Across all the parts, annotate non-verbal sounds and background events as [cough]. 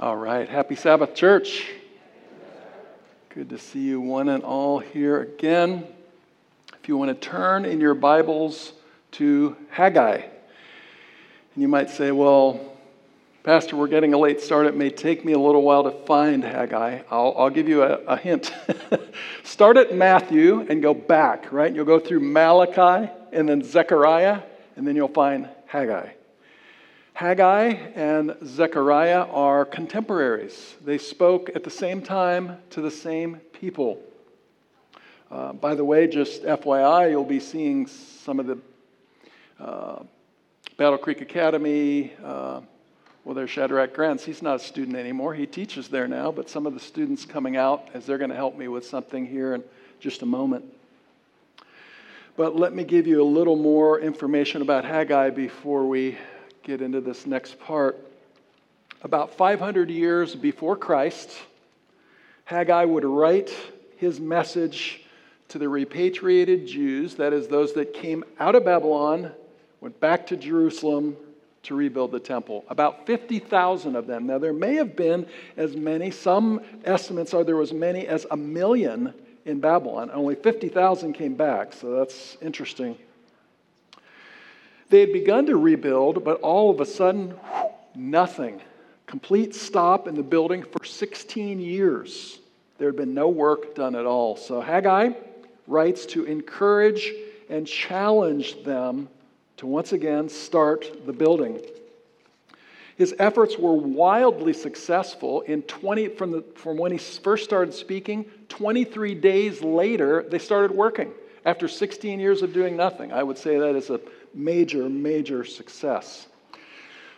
All right. Happy Sabbath, church. Good to see you one and all here again. If you want to turn in your Bibles to Haggai, and you might say, well, Pastor, we're getting a late start. It may take me a little while to find Haggai. I'll, I'll give you a, a hint. [laughs] start at Matthew and go back, right? You'll go through Malachi and then Zechariah, and then you'll find Haggai. Haggai and Zechariah are contemporaries. They spoke at the same time to the same people. Uh, by the way, just FYI, you'll be seeing some of the uh, Battle Creek Academy. Uh, well, there's Shadrach Grants. He's not a student anymore. He teaches there now, but some of the students coming out as they're going to help me with something here in just a moment. But let me give you a little more information about Haggai before we get into this next part. About 500 years before Christ, Haggai would write his message to the repatriated Jews, that is, those that came out of Babylon, went back to Jerusalem to rebuild the temple. About 50,000 of them. Now, there may have been as many, some estimates are there was many as a million in Babylon. Only 50,000 came back, so that's interesting. They had begun to rebuild, but all of a sudden, nothing. Complete stop in the building for 16 years. There had been no work done at all. So Haggai writes to encourage and challenge them to once again start the building. His efforts were wildly successful. In 20, from, the, from when he first started speaking, 23 days later, they started working after 16 years of doing nothing. I would say that is a major, major success.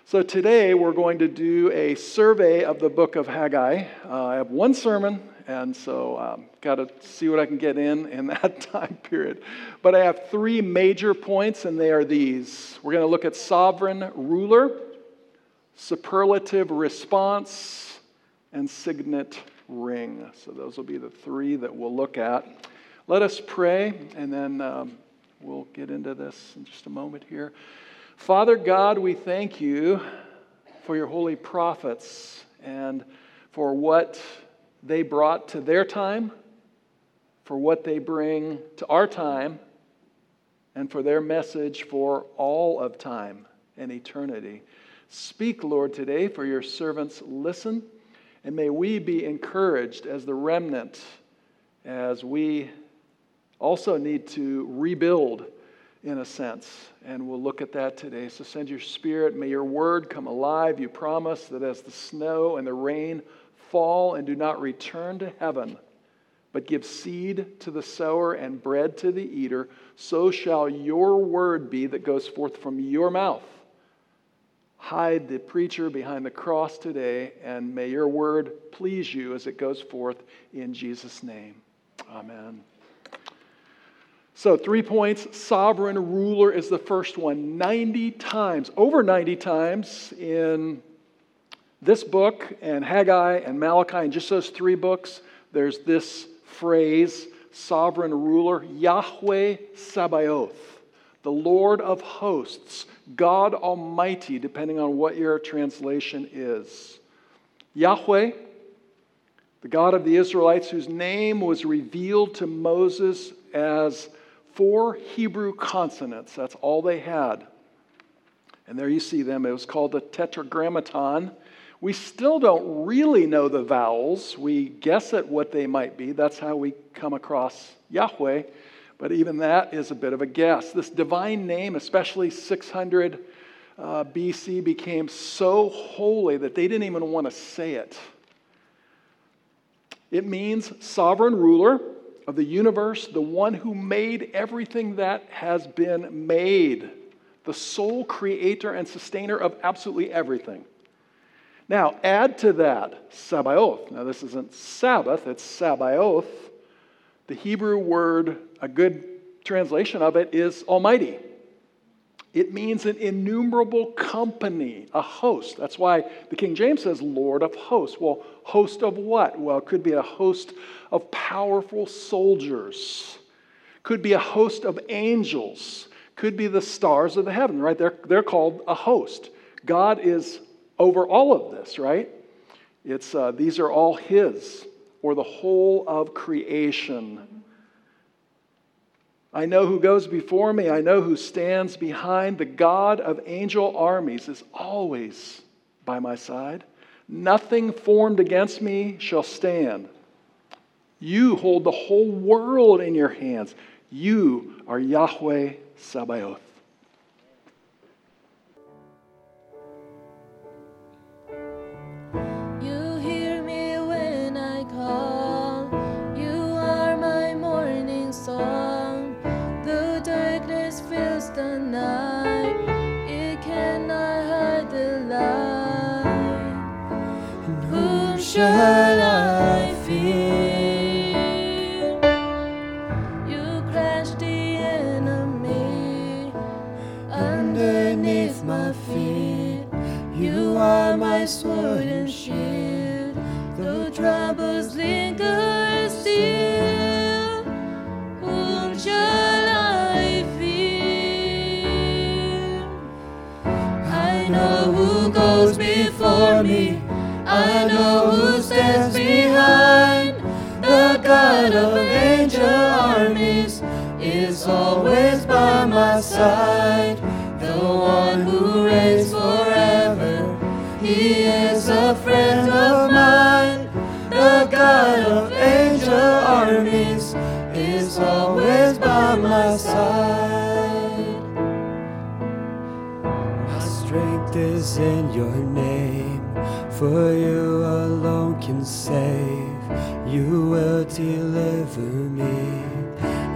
So today we're going to do a survey of the book of Haggai. Uh, I have one sermon, and so um, got to see what I can get in in [laughs] that time period. But I have three major points, and they are these. We're going to look at sovereign ruler, superlative response, and signet ring. So those will be the three that we'll look at. Let us pray, and then um, we'll get into this in just a moment here. Father God, we thank you for your holy prophets and for what they brought to their time, for what they bring to our time, and for their message for all of time and eternity. Speak, Lord, today, for your servants listen, and may we be encouraged as the remnant as we also need to rebuild in a sense. And we'll look at that today. So send your spirit. May your word come alive. You promise that as the snow and the rain fall and do not return to heaven, but give seed to the sower and bread to the eater, so shall your word be that goes forth from your mouth. Hide the preacher behind the cross today, and may your word please you as it goes forth in Jesus' name. Amen. So, three points. Sovereign ruler is the first one. 90 times, over 90 times in this book and Haggai and Malachi, and just those three books, there's this phrase sovereign ruler, Yahweh Sabaoth, the Lord of hosts, God Almighty, depending on what your translation is. Yahweh, the God of the Israelites, whose name was revealed to Moses as four Hebrew consonants. That's all they had. And there you see them. It was called the Tetragrammaton. We still don't really know the vowels. We guess at what they might be. That's how we come across Yahweh. But even that is a bit of a guess. This divine name, especially 600 uh, BC, became so holy that they didn't even want to say it. It means sovereign ruler of the universe, the one who made everything that has been made, the sole creator and sustainer of absolutely everything. Now, add to that Sabaoth. Now, this isn't Sabbath, it's Sabaoth. The Hebrew word, a good translation of it, is Almighty. It means an innumerable company, a host. That's why the King James says Lord of hosts. Well, host of what? Well, it could be a host of powerful soldiers, could be a host of angels, could be the stars of the heaven, right? They're, they're called a host. God is over all of this, right? It's, uh, these are all His, or the whole of creation. I know who goes before me. I know who stands behind. The God of angel armies is always by my side. Nothing formed against me shall stand. You hold the whole world in your hands. You are Yahweh Sabaoth. Shall I know who stands behind. The God of angel armies is always by my side. The one who reigns forever. He is a friend of mine. The God of angel armies is always by my side. My strength is in your name for you alone can save. You will deliver me.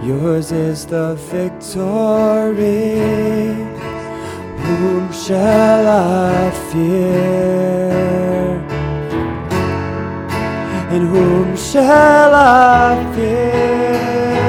Yours is the victory. Whom shall I fear? And whom shall I fear?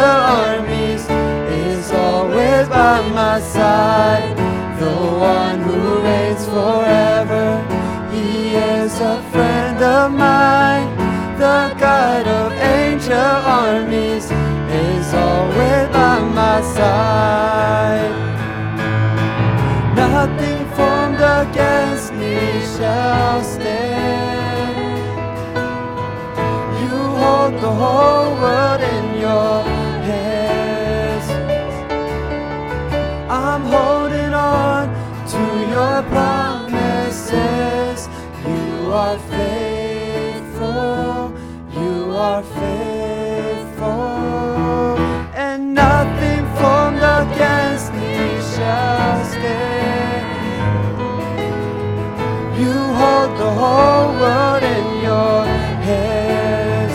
Armies is always by my side. The one who reigns forever. He is a friend of mine. The God of angel armies is always by my side. Nothing formed against me shall stand. You hold the whole world in your the whole world in your hands.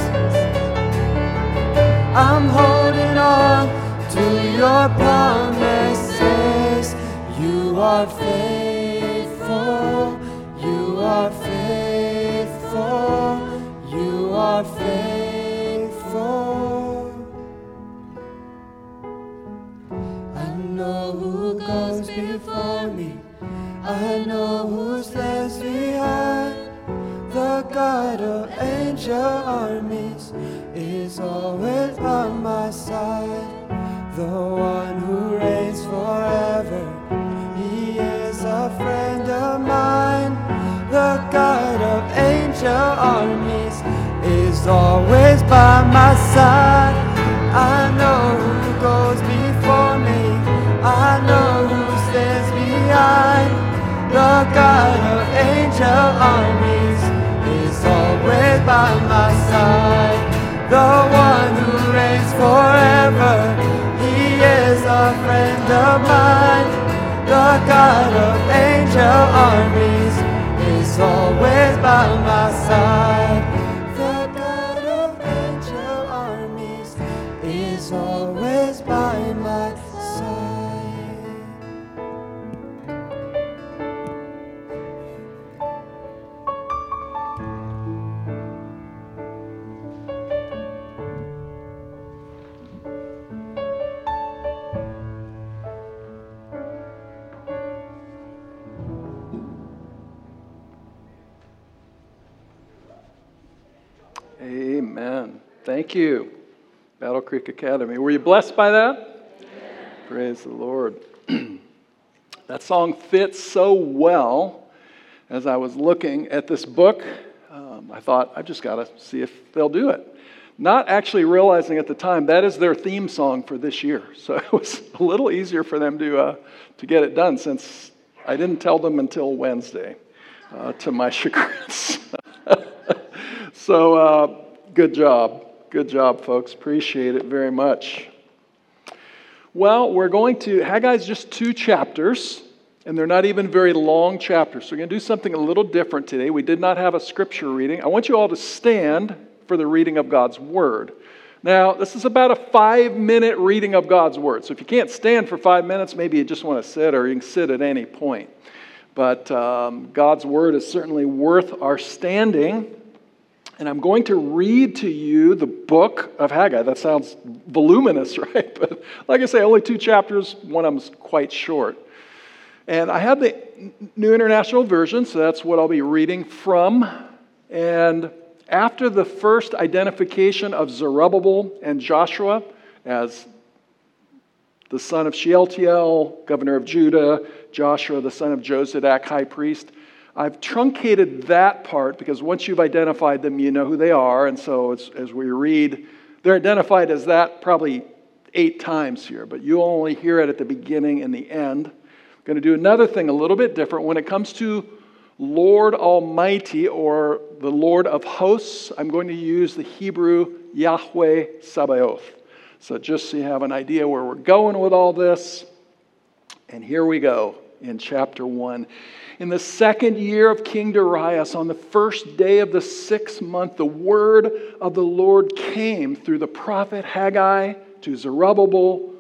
I'm holding on to your promises. You are faithful. You are faithful. You are faithful. God of angel armies is always by my side. Thank you. Battle Creek Academy. Were you blessed by that? Praise the Lord. [clears throat] that song fits so well as I was looking at this book. Um, I thought, I've just got to see if they'll do it. Not actually realizing at the time that is their theme song for this year. [laughs] So it was a little easier for them to, uh, to get it done since I didn't tell them until Wednesday, uh, to my [laughs] chagrin. [laughs] so uh, good job. Good job, folks. Appreciate it very much. Well, we're going to, Haggai's just two chapters, and they're not even very long chapters. So we're going to do something a little different today. We did not have a scripture reading. I want you all to stand for the reading of God's Word. Now, this is about a five minute reading of God's Word. So if you can't stand for five minutes, maybe you just want to sit, or you can sit at any point. But um, God's Word is certainly worth our standing. And I'm going to read to you the book of Haggai. That sounds voluminous, [laughs] right? But like I say, only two chapters, one of them's quite short. And I have the New International Version, so that's what I'll be reading from. And after the first identification of Zerubbabel and Joshua as the son of Shealtiel, governor of Judah, Joshua, the son of Jozadak, high priest, I've truncated that part because once you've identified them, you know who they are. And so as, we read, they're identified as that probably eight times here, but you only hear it at the beginning and the end. I'm going to do another thing a little bit different. When it comes to Lord Almighty or the Lord of hosts, I'm going to use the Hebrew Yahweh Sabaoth. So just so you have an idea where we're going with all this. And here we go in chapter 1. In the second year of King Darius, on the first day of the sixth month, the word of the Lord came through the prophet Haggai to Zerubbabel,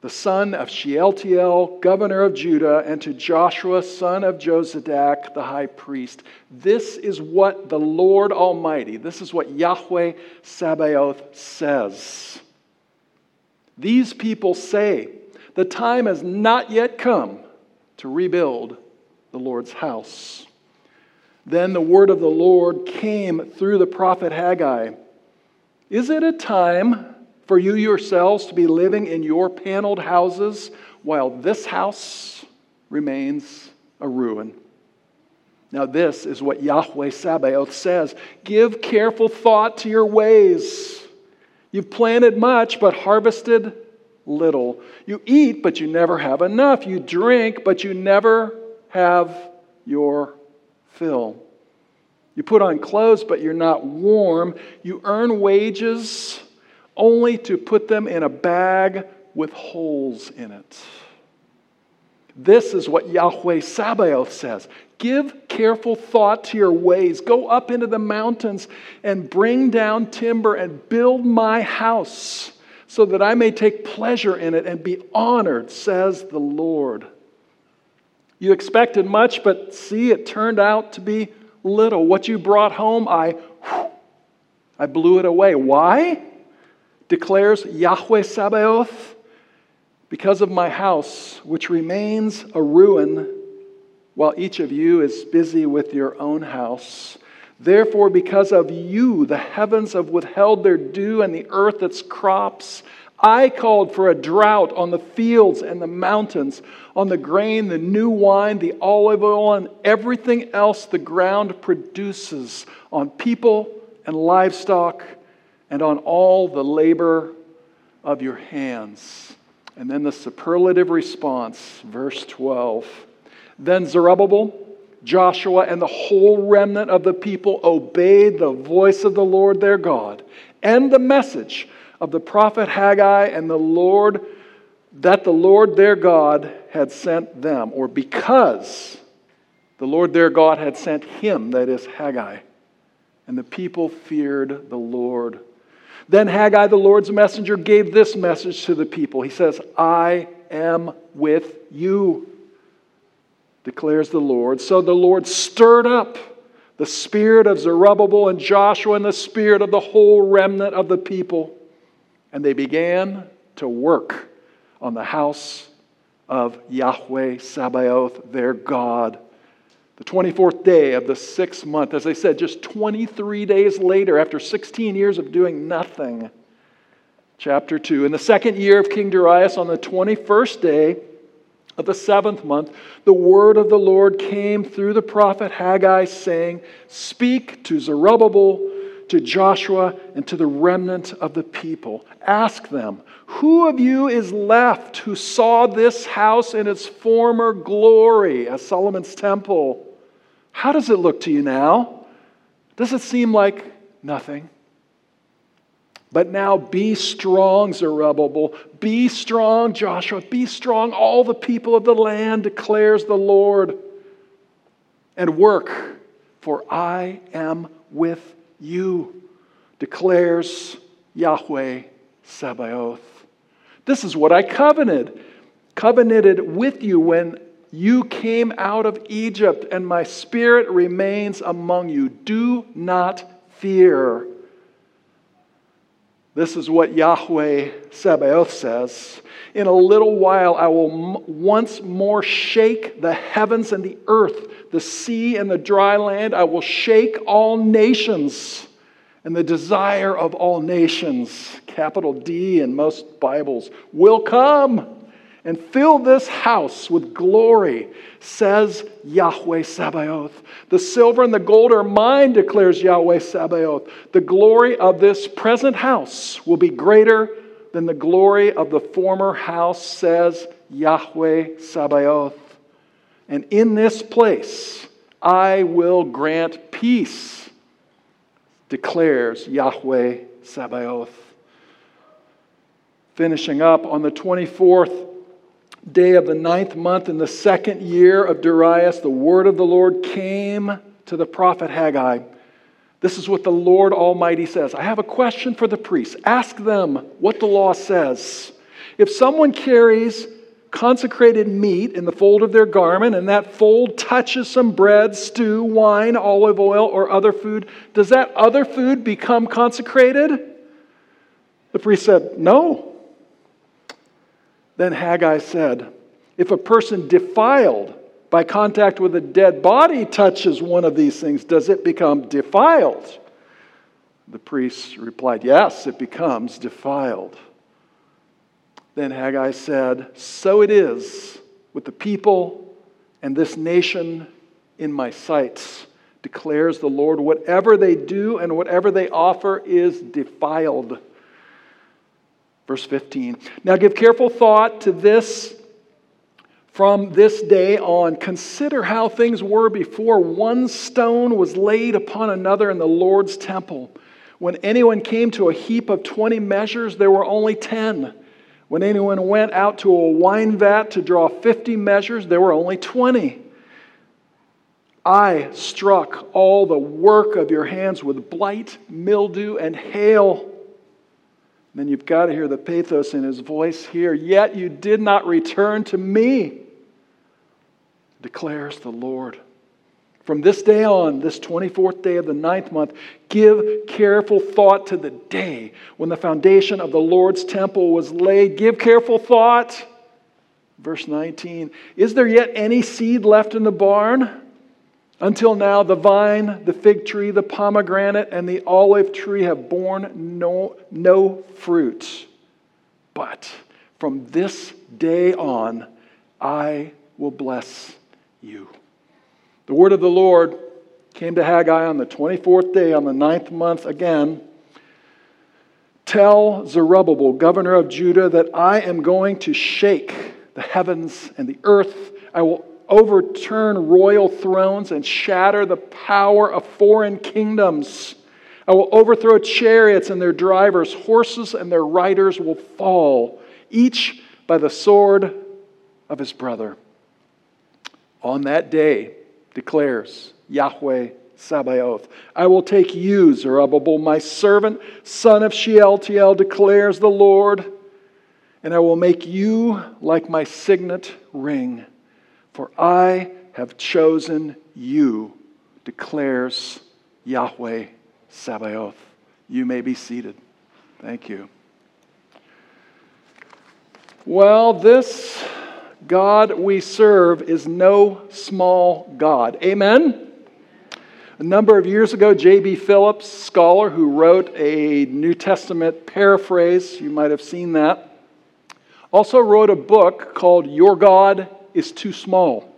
the son of Shealtiel, governor of Judah, and to Joshua, son of Jozadak, the high priest. This is what the Lord Almighty, this is what Yahweh Sabaoth says. These people say, The time has not yet come to rebuild the Lord's house. Then the word of the Lord came through the prophet Haggai. Is it a time for you yourselves to be living in your paneled houses while this house remains a ruin? Now, this is what Yahweh Sabaoth says Give careful thought to your ways. You've planted much, but harvested little. You eat, but you never have enough. You drink, but you never have your fill. You put on clothes, but you're not warm. You earn wages only to put them in a bag with holes in it. This is what Yahweh Sabaoth says. Give careful thought to your ways. Go up into the mountains and bring down timber and build my house so that I may take pleasure in it and be honored, says the Lord. You expected much, but see, it turned out to be little. What you brought home, I, I blew it away. Why? Declares Yahweh Sabaoth. Because of my house, which remains a ruin, while each of you is busy with your own house. Therefore, because of you, the heavens have withheld their dew and the earth its crops. I called for a drought on the fields and the mountains, on the grain, the new wine, the olive oil, and everything else the ground produces, on people and livestock, and on all the labor of your hands. And then the superlative response, verse 12. Then Zerubbabel, Joshua, and the whole remnant of the people obeyed the voice of the Lord their God and the message of the prophet Haggai and the Lord that the Lord their God had sent them, or because the Lord their God had sent him, that is Haggai. And the people feared the Lord. Then Haggai, the Lord's messenger, gave this message to the people. He says, I am with you, declares the Lord. So the Lord stirred up the spirit of Zerubbabel and Joshua and the spirit of the whole remnant of the people and they began to work on the house of Yahweh Sabaoth, their God. The 24th day of the sixth month, as I said, just 23 days later, after 16 years of doing nothing, chapter 2. In the second year of King Darius, on the 21st day of the seventh month, the word of the Lord came through the prophet Haggai, saying, Speak to Zerubbabel, to Joshua, and to the remnant of the people. Ask them, Who of you is left who saw this house in its former glory as Solomon's temple? How does it look to you now? Does it seem like nothing? But now be strong, Zerubbabel. Be strong, Joshua. Be strong, all the people of the land, declares the Lord. And work, for I am with you, declares Yahweh Sabaoth. This is what I covenanted. Covenanted with you when you came out of Egypt, and my spirit remains among you. Do not fear. This is what Yahweh Sabaoth says. In a little while, I will once more shake the heavens and the earth, the sea and the dry land. I will shake all nations and the desire of all nations, capital D in most Bibles, will come and fill this house with glory, says Yahweh Sabaoth. The silver and the gold are mine, declares Yahweh Sabaoth. The glory of this present house will be greater than the glory of the former house, says Yahweh Sabaoth. And in this place I will grant peace, declares Yahweh Sabaoth. Finishing up on the 24th day of the ninth month in the second year of Darius, the word of the Lord came to the prophet Haggai. This is what the Lord Almighty says I have a question for the priests. Ask them what the law says. If someone carries consecrated meat in the fold of their garment, and that fold touches some bread, stew, wine, olive oil, or other food, does that other food become consecrated? The priest said, No. Then Haggai said, If a person defiled by contact with a dead body touches one of these things, does it become defiled? The priest replied, Yes, it becomes defiled. Then Haggai said, So it is with the people and this nation in my sights, declares the Lord. Whatever they do and whatever they offer is defiled. Verse 15. Now give careful thought to this from this day on. Consider how things were before one stone was laid upon another in the Lord's temple. When anyone came to a heap of 20 measures, there were only 10. When anyone went out to a wine vat to draw 50 measures, there were only 20. I struck all the work of your hands with blight, mildew, and hail then you've got to hear the pathos in his voice here. Yet you did not return to me, declares the Lord. From this day on, this 24th day of the ninth month, give careful thought to the day when the foundation of the Lord's temple was laid. Give careful thought. Verse 19 Is there yet any seed left in the barn? Until now, the vine, the fig tree, the pomegranate, and the olive tree have borne no, no fruit. But from this day on, I will bless you. The word of the Lord came to Haggai on the 24th day, on the ninth month again. Tell Zerubbabel, governor of Judah, that I am going to shake the heavens and the earth. I will overturn royal thrones and shatter the power of foreign kingdoms. I will overthrow chariots and their drivers, horses and their riders will fall, each by the sword of his brother. On that day, declares Yahweh Sabaoth, I will take you, Zerubbabel, my servant, son of Shealtiel, declares the Lord, and I will make you like my signet ring. For I have chosen you, declares Yahweh Sabaoth. You may be seated. Thank you. Well, this God we serve is no small God. Amen? A number of years ago, J.B. Phillips, scholar who wrote a New Testament paraphrase, you might have seen that, also wrote a book called Your God is Too Small.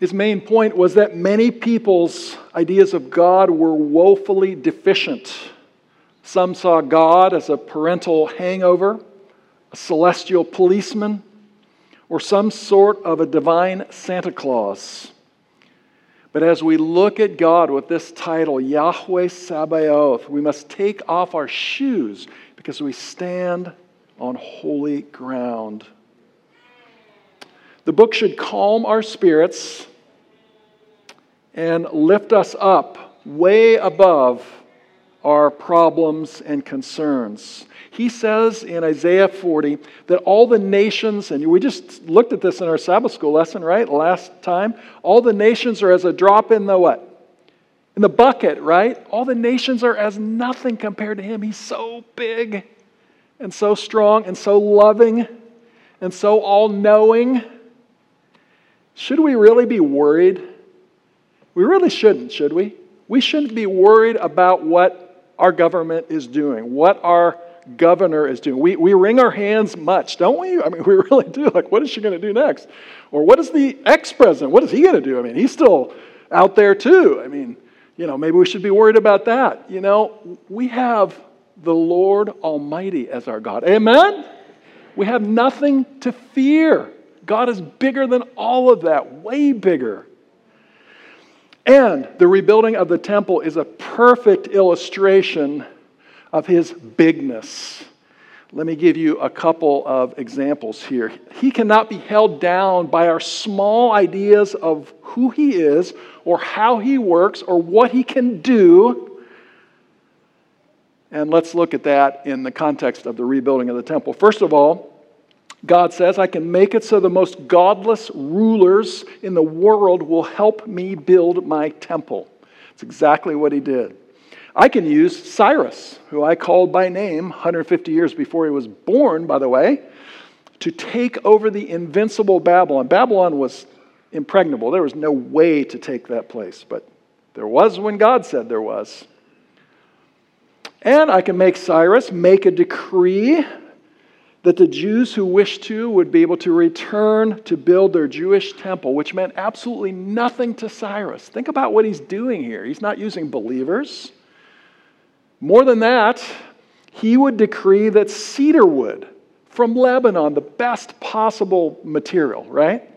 His main point was that many people's ideas of God were woefully deficient. Some saw God as a parental hangover, a celestial policeman, or some sort of a divine Santa Claus. But as we look at God with this title, Yahweh Sabaoth, we must take off our shoes because we stand on holy ground. The book should calm our spirits and lift us up way above our problems and concerns. He says in Isaiah 40 that all the nations, and we just looked at this in our Sabbath school lesson, right? Last time. All the nations are as a drop in the what? In the bucket, right? All the nations are as nothing compared to him. He's so big and so strong and so loving and so all knowing. Should we really be worried? We really shouldn't, should we? We shouldn't be worried about what our government is doing, what our governor is doing. We, we wring our hands much, don't we? I mean, [laughs] we really do. Like, what is she going to do next? Or what is the ex president? What is he going to do? I mean, he's still out there too. I mean, you know, maybe we should be worried about that. You know, we have the Lord Almighty as our God. Amen? We have nothing to fear. God is bigger than all of that, way bigger. And the rebuilding of the temple is a perfect illustration of his bigness. Let me give you a couple of examples here. He cannot be held down by our small ideas of who he is or how he works or what he can do. And let's look at that in the context of the rebuilding of the temple. First of all, God says, I can make it so the most godless rulers in the world will help me build my temple. It's exactly what he did. I can use Cyrus, who I called by name 150 years before he was born, by the way, to take over the invincible Babylon. Babylon was impregnable. There was no way to take that place, but there was when God said there was. And I can make Cyrus make a decree that the Jews who wished to would be able to return to build their Jewish temple, which meant absolutely nothing to Cyrus. Think about what he's doing here. He's not using believers. More than that, he would decree that cedar wood from Lebanon, the best possible material, right?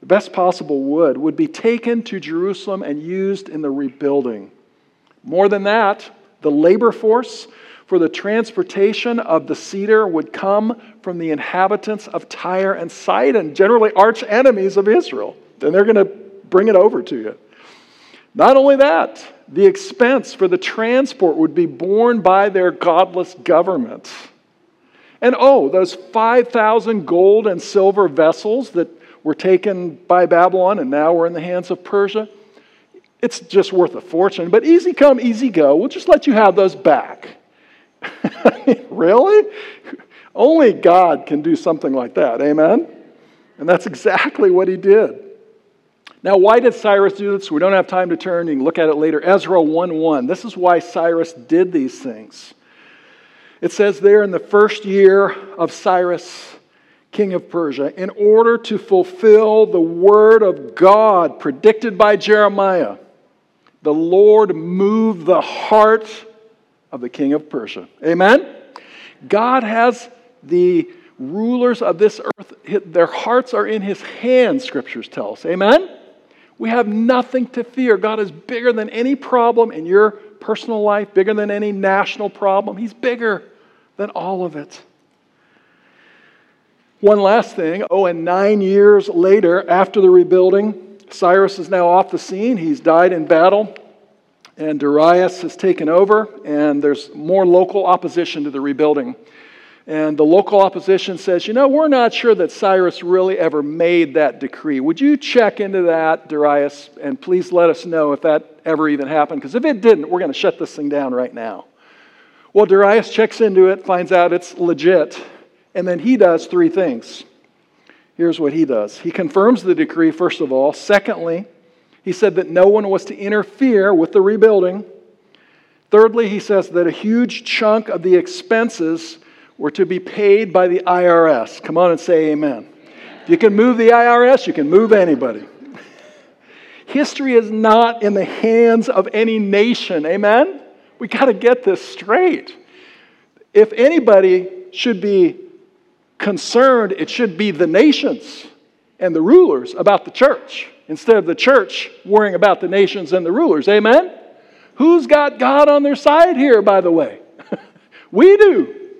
The best possible wood, would be taken to Jerusalem and used in the rebuilding. More than that, the labor force for the transportation of the cedar would come from the inhabitants of Tyre and Sidon, generally arch enemies of Israel. And they're going to bring it over to you. Not only that, the expense for the transport would be borne by their godless government. And oh, those 5,000 gold and silver vessels that were taken by Babylon and now were in the hands of Persia, it's just worth a fortune. But easy come, easy go. We'll just let you have those back. [laughs] really? Only God can do something like that. Amen? And that's exactly what he did. Now, why did Cyrus do this? We don't have time to turn. You can look at it later. Ezra 1 1. This is why Cyrus did these things. It says there in the first year of Cyrus, king of Persia, in order to fulfill the word of God predicted by Jeremiah, the Lord moved the heart of the king of Persia. Amen? God has the rulers of this earth, their hearts are in his hands, scriptures tell us. Amen? We have nothing to fear. God is bigger than any problem in your personal life, bigger than any national problem. He's bigger than all of it. One last thing oh, and nine years later, after the rebuilding, Cyrus is now off the scene. He's died in battle and Darius has taken over, and there's more local opposition to the rebuilding. And the local opposition says, you know, we're not sure that Cyrus really ever made that decree. Would you check into that, Darius, and please let us know if that ever even happened? Because if it didn't, we're going to shut this thing down right now. Well, Darius checks into it, finds out it's legit, and then he does three things. Here's what he does he confirms the decree, first of all. Secondly, He said that no one was to interfere with the rebuilding. Thirdly, he says that a huge chunk of the expenses were to be paid by the IRS. Come on and say amen. If you can move the IRS, you can move anybody. [laughs] History is not in the hands of any nation. Amen? We got to get this straight. If anybody should be concerned, it should be the nations and the rulers about the church instead of the church worrying about the nations and the rulers. Amen? Who's got God on their side here, by the way? [laughs] we do.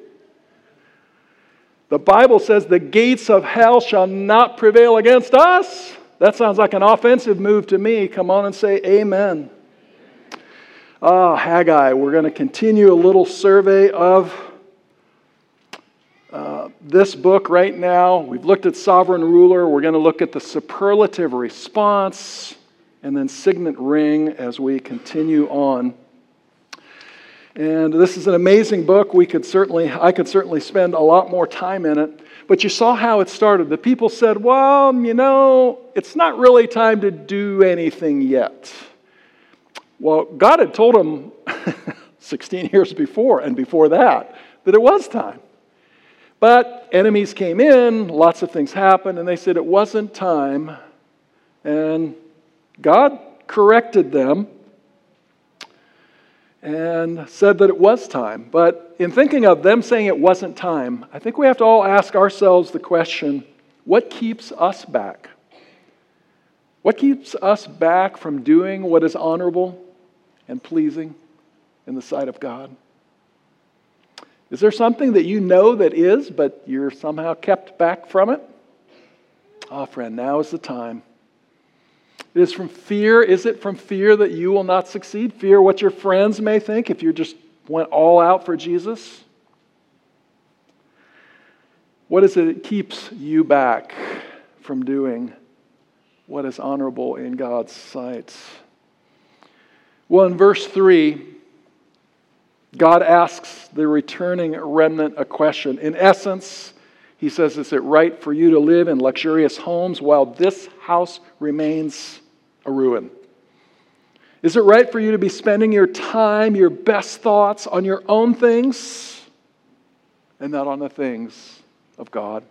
The Bible says the gates of hell shall not prevail against us. That sounds like an offensive move to me. Come on and say amen. Ah, oh, Haggai, we're going to continue a little survey of this book right now. We've looked at sovereign ruler. We're going to look at the superlative response and then signet ring as we continue on. And this is an amazing book. We could certainly, I could certainly spend a lot more time in it. But you saw how it started. The people said, well, you know, it's not really time to do anything yet. Well, God had told them [laughs] 16 years before and before that that it was time. But enemies came in, lots of things happened, and they said it wasn't time. And God corrected them and said that it was time. But in thinking of them saying it wasn't time, I think we have to all ask ourselves the question what keeps us back? What keeps us back from doing what is honorable and pleasing in the sight of God? Is there something that you know that is, but you're somehow kept back from it? Oh, friend, now is the time. It is from fear. Is it from fear that you will not succeed? Fear what your friends may think if you just went all out for Jesus? What is it that keeps you back from doing what is honorable in God's sight? Well, in verse 3, God asks the returning remnant a question. In essence, he says, Is it right for you to live in luxurious homes while this house remains a ruin? Is it right for you to be spending your time, your best thoughts on your own things and not on the things of God?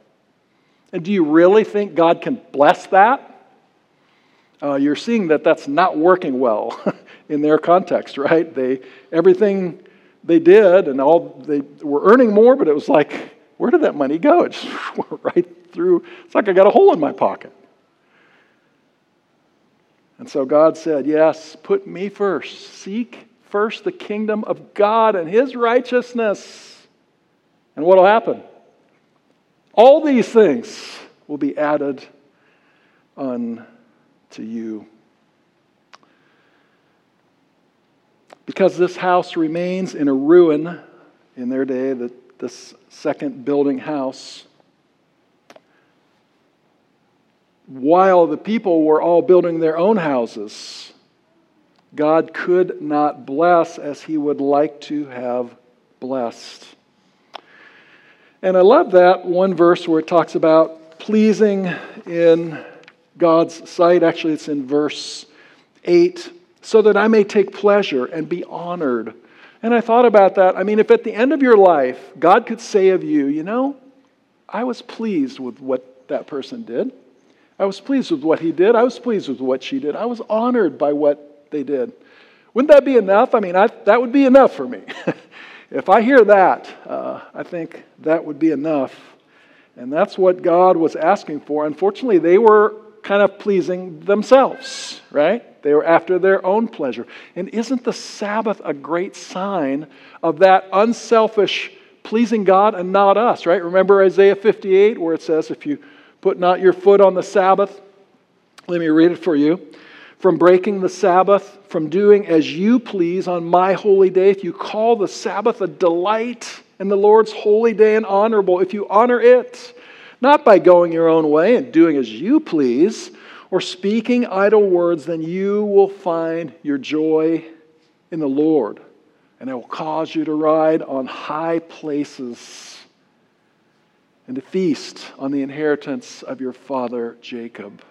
And do you really think God can bless that? Uh, you're seeing that that's not working well [laughs] in their context, right? They everything they did and all they were earning more, but it was like, where did that money go? It just [laughs] went right through. It's like I got a hole in my pocket. And so God said, Yes, put me first. Seek first the kingdom of God and his righteousness. And what will happen? All these things will be added unto you. Because this house remains in a ruin in their day, that this second building house, while the people were all building their own houses, God could not bless as he would like to have blessed. And I love that one verse where it talks about pleasing in God's sight. Actually, it's in verse 8 so that I may take pleasure and be honored. And I thought about that. I mean, if at the end of your life, God could say of you, you know, I was pleased with what that person did. I was pleased with what he did. I was pleased with what she did. I was honored by what they did. Wouldn't that be enough? I mean, I, that would be enough for me. [laughs] if I hear that, uh, I think that would be enough. And that's what God was asking for. Unfortunately, they were kind of pleasing themselves, right? They were after their own pleasure. And isn't the Sabbath a great sign of that unselfish pleasing God and not us, right? Remember Isaiah 58 where it says, if you Put not your foot on the Sabbath. Let me read it for you. From breaking the Sabbath, from doing as you please on my holy day, if you call the Sabbath a delight and the Lord's holy day and honorable, if you honor it, not by going your own way and doing as you please, or speaking idle words, then you will find your joy in the Lord, and it will cause you to ride on high places and to feast on the inheritance of your father Jacob.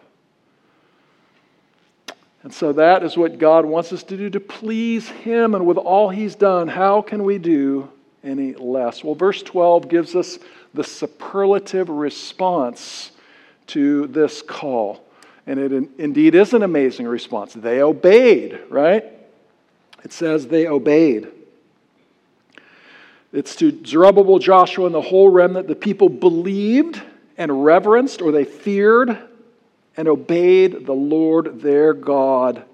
And so that is what God wants us to do to please Him. And with all He's done, how can we do any less? Well, verse 12 gives us the superlative response to this call. And it indeed is an amazing response. They obeyed, right? It says they obeyed. It's to Zerubbabel, Joshua, and the whole remnant. The people believed and reverenced, or they feared and obeyed the Lord their God.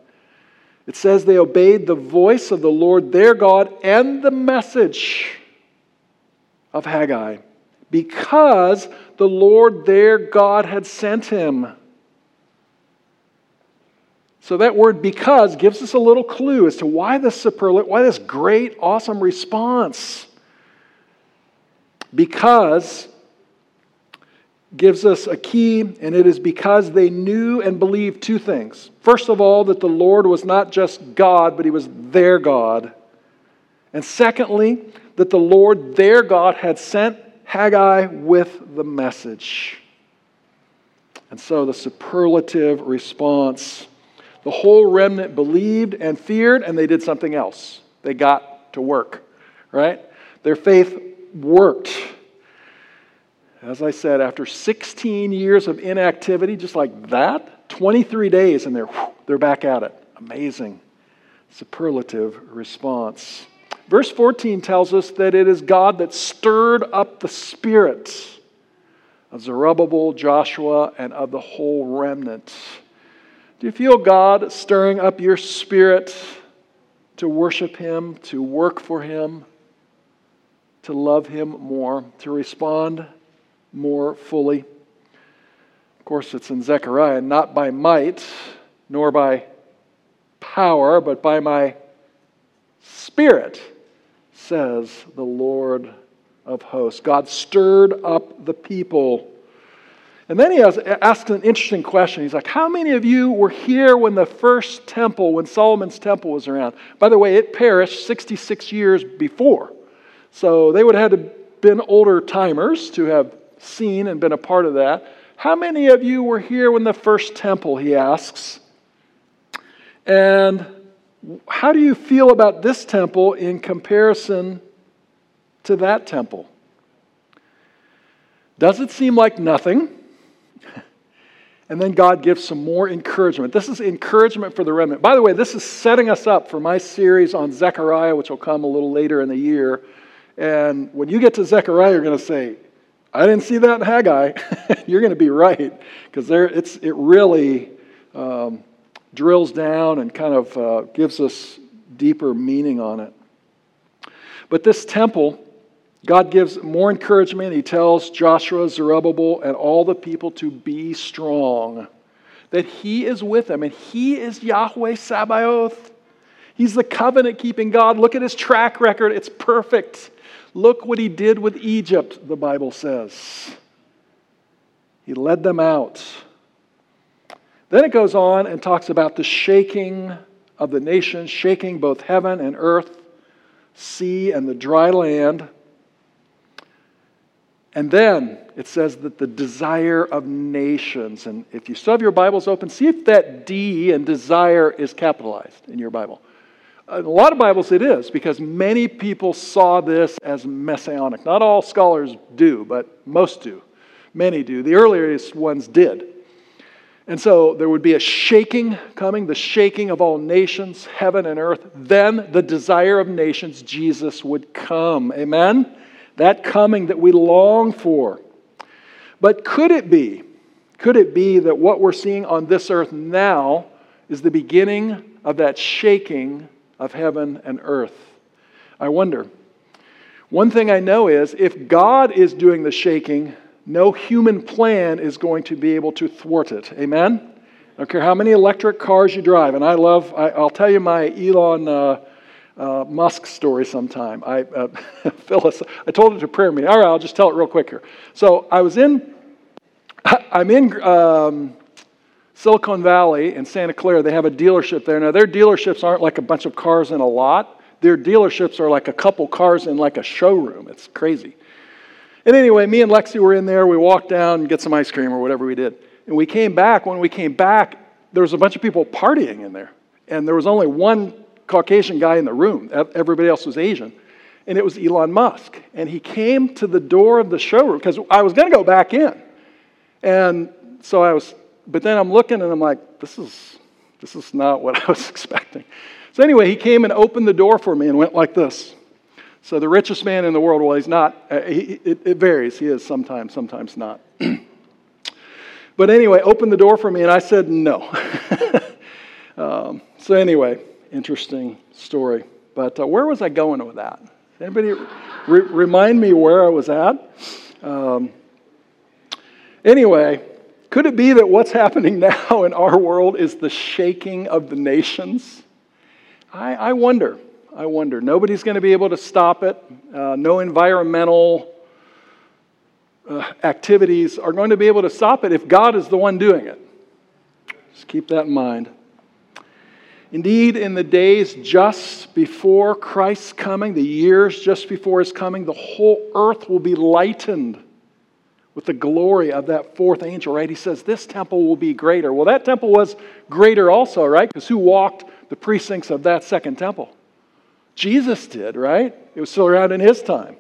It says they obeyed the voice of the Lord their God and the message of Haggai because the Lord their God had sent him. So that word because gives us a little clue as to why this superlative, why this great, awesome response. Because gives us a key, and it is because they knew and believed two things. First of all, that the Lord was not just God, but He was their God. And secondly, that the Lord, their God, had sent Haggai with the message. And so the superlative response the whole remnant believed and feared, and they did something else. They got to work, right? Their faith worked. As I said, after 16 years of inactivity, just like that, 23 days, and they're, they're back at it. Amazing. Superlative response. Verse 14 tells us that it is God that stirred up the spirits of Zerubbabel, Joshua, and of the whole remnant. Do you feel God stirring up your spirit to worship Him, to work for Him, to love Him more, to respond more fully? Of course, it's in Zechariah, not by might nor by power, but by my spirit, says the Lord of hosts. God stirred up the people and then he asks an interesting question. He's like, How many of you were here when the first temple, when Solomon's temple was around? By the way, it perished 66 years before. So they would have had to been older timers to have seen and been a part of that. How many of you were here when the first temple, he asks? And how do you feel about this temple in comparison to that temple? Does it seem like nothing? [laughs] And then God gives some more encouragement. This is encouragement for the remnant. By the way, this is setting us up for my series on Zechariah, which will come a little later in the year. And when you get to Zechariah, you're going to say, I didn't see that in Haggai. [laughs] you're going to be right, because it really um, drills down and kind of uh, gives us deeper meaning on it. But this temple, God gives more encouragement. He tells Joshua, Zerubbabel, and all the people to be strong, that He is with them, and He is Yahweh Sabaoth. He's the covenant keeping God. Look at His track record, it's perfect. Look what He did with Egypt, the Bible says. He led them out. Then it goes on and talks about the shaking of the nations, shaking both heaven and earth, sea and the dry land. And then it says that the desire of nations, and if you still have your Bibles open, see if that D and desire is capitalized in your Bible. In a lot of Bibles it is, because many people saw this as messianic. Not all scholars do, but most do. Many do. The earliest ones did. And so there would be a shaking coming, the shaking of all nations, heaven and earth. Then the desire of nations, Jesus would come. Amen? that coming that we long for. But could it be, could it be that what we're seeing on this earth now is the beginning of that shaking of heaven and earth? I wonder. One thing I know is if God is doing the shaking, no human plan is going to be able to thwart it. Amen? I don't care how many electric cars you drive. And I love, I, will tell you my Elon uh, uh, Musk story sometime. I, uh, [laughs] Phyllis, I told it to prayer meeting. All right, I'll just tell it real quick here. So I was in, [laughs] I'm in um, Silicon Valley in Santa Clara. They have a dealership there. Now, their dealerships aren't like a bunch of cars in a lot. Their dealerships are like a couple cars in like a showroom. It's crazy. And anyway, me and Lexi were in there. We walked down and get some ice cream or whatever we did. And we came back. When we came back, there was a bunch of people partying in there, and there was only one Caucasian guy in the room. Everybody else was Asian. And it was Elon Musk. And he came to the door of the showroom because I was going to go back in. And so I was, but then I'm looking and I'm like, this is, this is not what [laughs] I was expecting. So anyway, he came and opened the door for me and went like this. So the richest man in the world, well, he's not, uh, he, it, it varies. He is sometimes, sometimes not. [clears throat] but anyway, opened the door for me and I said no. [laughs] um, so anyway, interesting story. But uh, where was I going with that? Anybody re- remind me where I was at? Um, anyway, could it be that what's [laughs] happening now in our world is the shaking of the nations? I, I wonder. I wonder. Nobody's going to be able to stop it. Uh, no environmental uh, activities are going to be able to stop it if God is the one doing it. Just keep that in mind. Indeed, in the days just before Christ's coming, the years just before his coming, the whole earth will be lightened with the glory of that fourth angel, right? He says, This temple will be greater. Well, that temple was greater also, right? Because who walked the precincts of that second temple? Jesus did, right? It was still around in his time.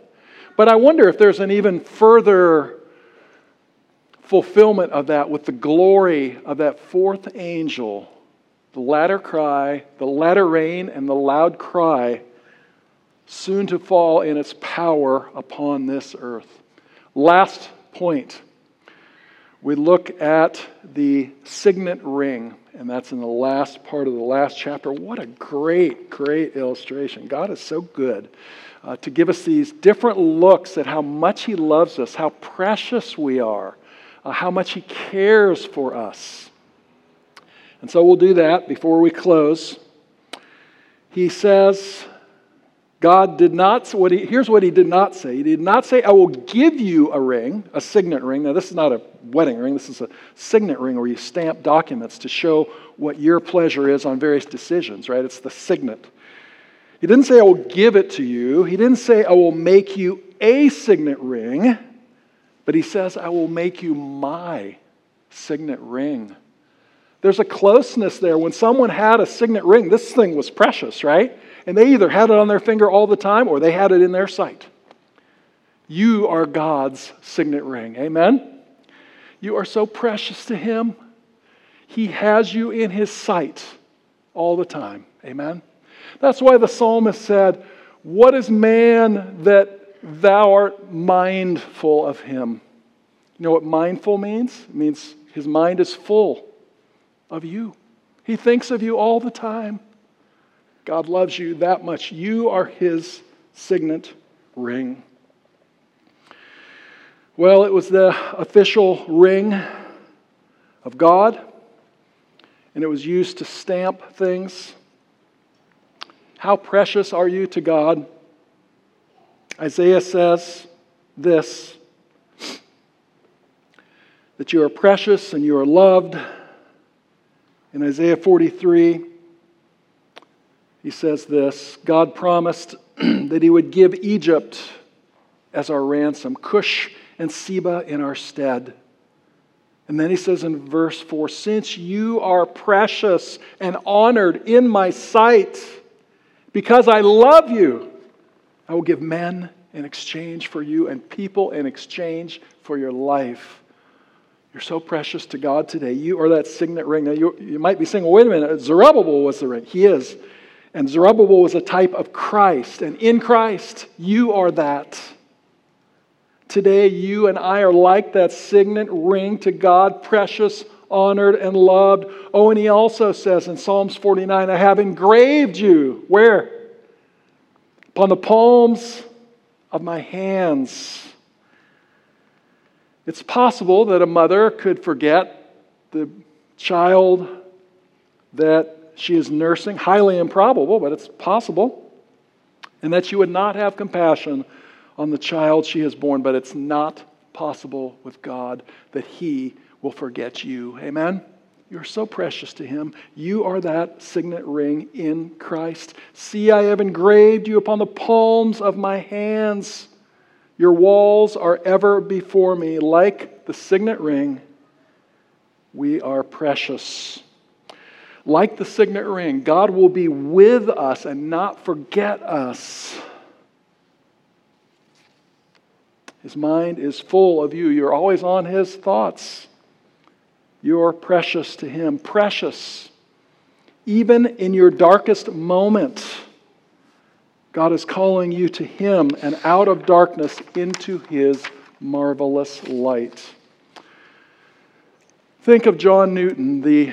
But I wonder if there's an even further fulfillment of that with the glory of that fourth angel, the latter cry, the latter rain, and the loud cry soon to fall in its power upon this earth. Last point. We look at the signet ring and that's in the last part of the last chapter. What a great, great illustration. God is so good uh, to give us these different looks at how much He loves us, how precious we are, uh, how much He cares for us. And so we'll do that before we close. He says, God did not, what he, here's what he did not say. He did not say, I will give you a ring, a signet ring. Now, this is not a wedding ring, this is a signet ring where you stamp documents to show what your pleasure is on various decisions, right? It's the signet. He didn't say, I will give it to you. He didn't say, I will make you a signet ring, but he says, I will make you my signet ring. There's a closeness there. When someone had a signet ring, this thing was precious, right? And they either had it on their finger all the time or they had it in their sight. You are God's signet ring. Amen? You are so precious to Him. He has you in His sight all the time. Amen? That's why the psalmist said, What is man that thou art mindful of him? You know what mindful means? It means his mind is full of you. He thinks of you all the time. God loves you that much. You are his signet ring. Well, it was the official ring of God, and it was used to stamp things. How precious are you to God? Isaiah says this that you are precious and you are loved. In Isaiah 43, he says this God promised [clears throat] that he would give Egypt as our ransom, Cush and Seba in our stead. And then he says in verse 4 Since you are precious and honored in my sight, because I love you, I will give men in exchange for you and people in exchange for your life. You're so precious to God today. You are that signet ring. Now, you, you might be saying, well, wait a minute, Zerubbabel was the ring. He is. And Zerubbabel was a type of Christ. And in Christ, you are that. Today, you and I are like that signet ring to God, precious, honored, and loved. Oh, and he also says in Psalms 49, I have engraved you. Where? Upon the palms of my hands. It's possible that a mother could forget the child that she is nursing, highly improbable, but it's possible, and that she would not have compassion on the child she has born, but it's not possible with God that He will forget you. Amen? You're so precious to Him. You are that signet ring in Christ. See, I have engraved you upon the palms of my hands. Your walls are ever before me, like the signet ring. We are precious. Like the signet ring, God will be with us and not forget us. His mind is full of you. You're always on His thoughts. You're precious to Him. Precious. Even in your darkest moment, God is calling you to Him and out of darkness into His marvelous light. Think of John Newton, the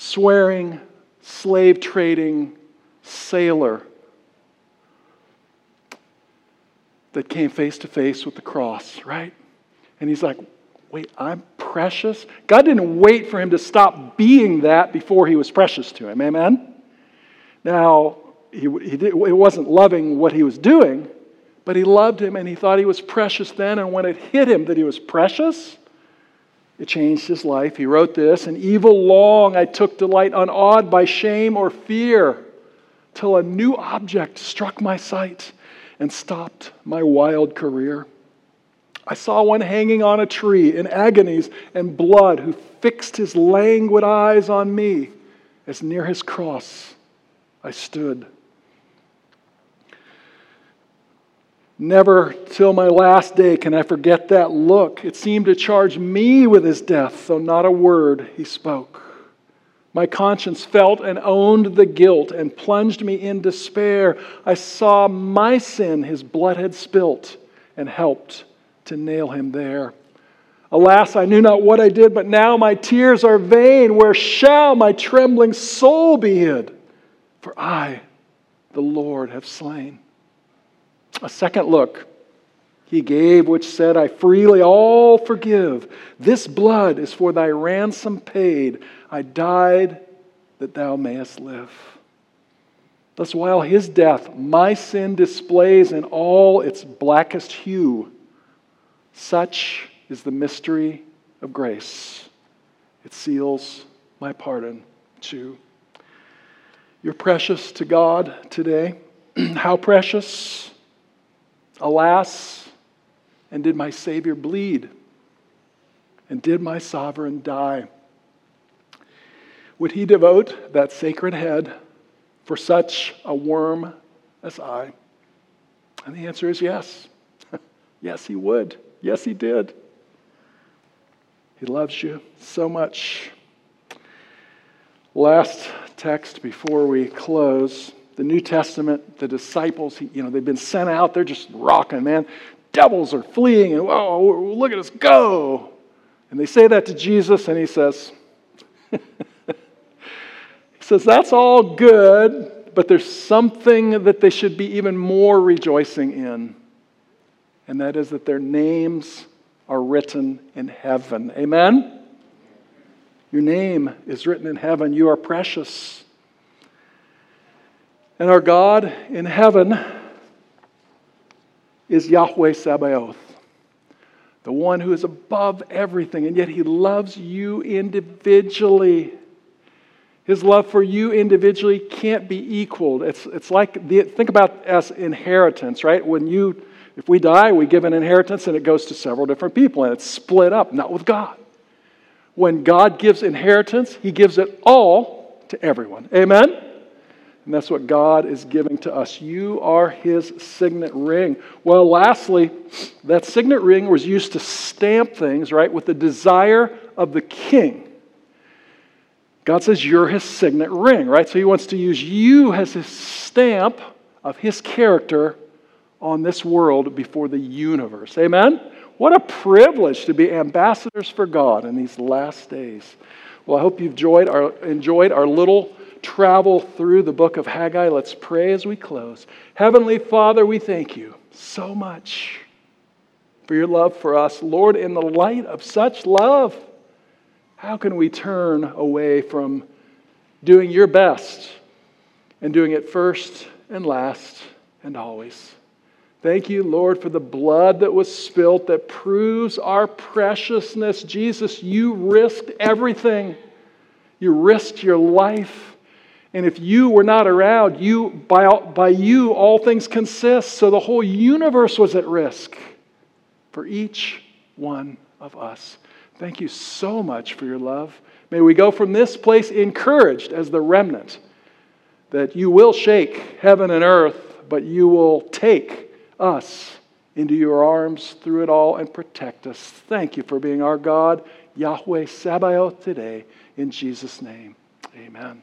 swearing, slave trading sailor that came face to face with the cross, right? And he's like, wait, I'm precious? God didn't wait for him to stop being that before he was precious to him. Amen? Now, he, he did, it wasn't loving what he was doing, but he loved him and he thought he was precious then. And when it hit him that he was precious, it changed his life. He wrote this In evil long I took delight, unawed by shame or fear, till a new object struck my sight and stopped my wild career. I saw one hanging on a tree in agonies and blood who fixed his languid eyes on me as near his cross I stood. Never till my last day can I forget that look. It seemed to charge me with his death, though not a word he spoke. My conscience felt and owned the guilt and plunged me in despair. I saw my sin his blood had spilt and helped to nail him there. Alas, I knew not what I did, but now my tears are vain. Where shall my trembling soul be hid? For I, the Lord, have slain. A second look he gave, which said, I freely all forgive. This blood is for thy ransom paid. I died that thou mayest live. Thus, while his death my sin displays in all its blackest hue, such is the mystery of grace. It seals my pardon too. You're precious to God today. [clears throat] How precious? Alas, and did my Savior bleed? And did my sovereign die? Would he devote that sacred head for such a worm as I? And the answer is yes. [laughs] yes, he would. Yes, he did. He loves you so much. Last text before we close the New Testament, the disciples, you know, they've been sent out. They're just rocking, man. Devils are fleeing, and whoa, look at us go. And they say that to Jesus, and he says, [laughs] he says, that's all good, but there's something that they should be even more rejoicing in, and that is that their names are written in heaven. Amen? Your name is written in heaven. You are precious. And our God in heaven is Yahweh Sabaoth, the one who is above everything, and yet he loves you individually. His love for you individually can't be equaled. It's, it's like, the, think about as inheritance, right? When you, if we die, we give an inheritance and it goes to several different people and it's split up, not with God. When God gives inheritance, he gives it all to everyone. Amen? And that's what God is giving to us. You are his signet ring. Well, lastly, that signet ring was used to stamp things, right, with the desire of the king. God says you're his signet ring, right? So he wants to use you as his stamp of his character on this world before the universe. Amen? What a privilege to be ambassadors for God in these last days. Well, I hope you've enjoyed our, enjoyed our little travel through the book of Haggai, let's pray as we close. Heavenly Father, we thank you so much for your love for us. Lord, in the light of such love, how can we turn away from doing your best and doing it first and last and always? Thank you, Lord, for the blood that was spilt that proves our preciousness. Jesus, you risked everything. You risked your life and if you were not around, you, by, by you, all things consist. So the whole universe was at risk for each one of us. Thank you so much for your love. May we go from this place encouraged as the remnant that you will shake heaven and earth, but you will take us into your arms through it all and protect us. Thank you for being our God, Yahweh Sabaoth, today. In Jesus' name, amen.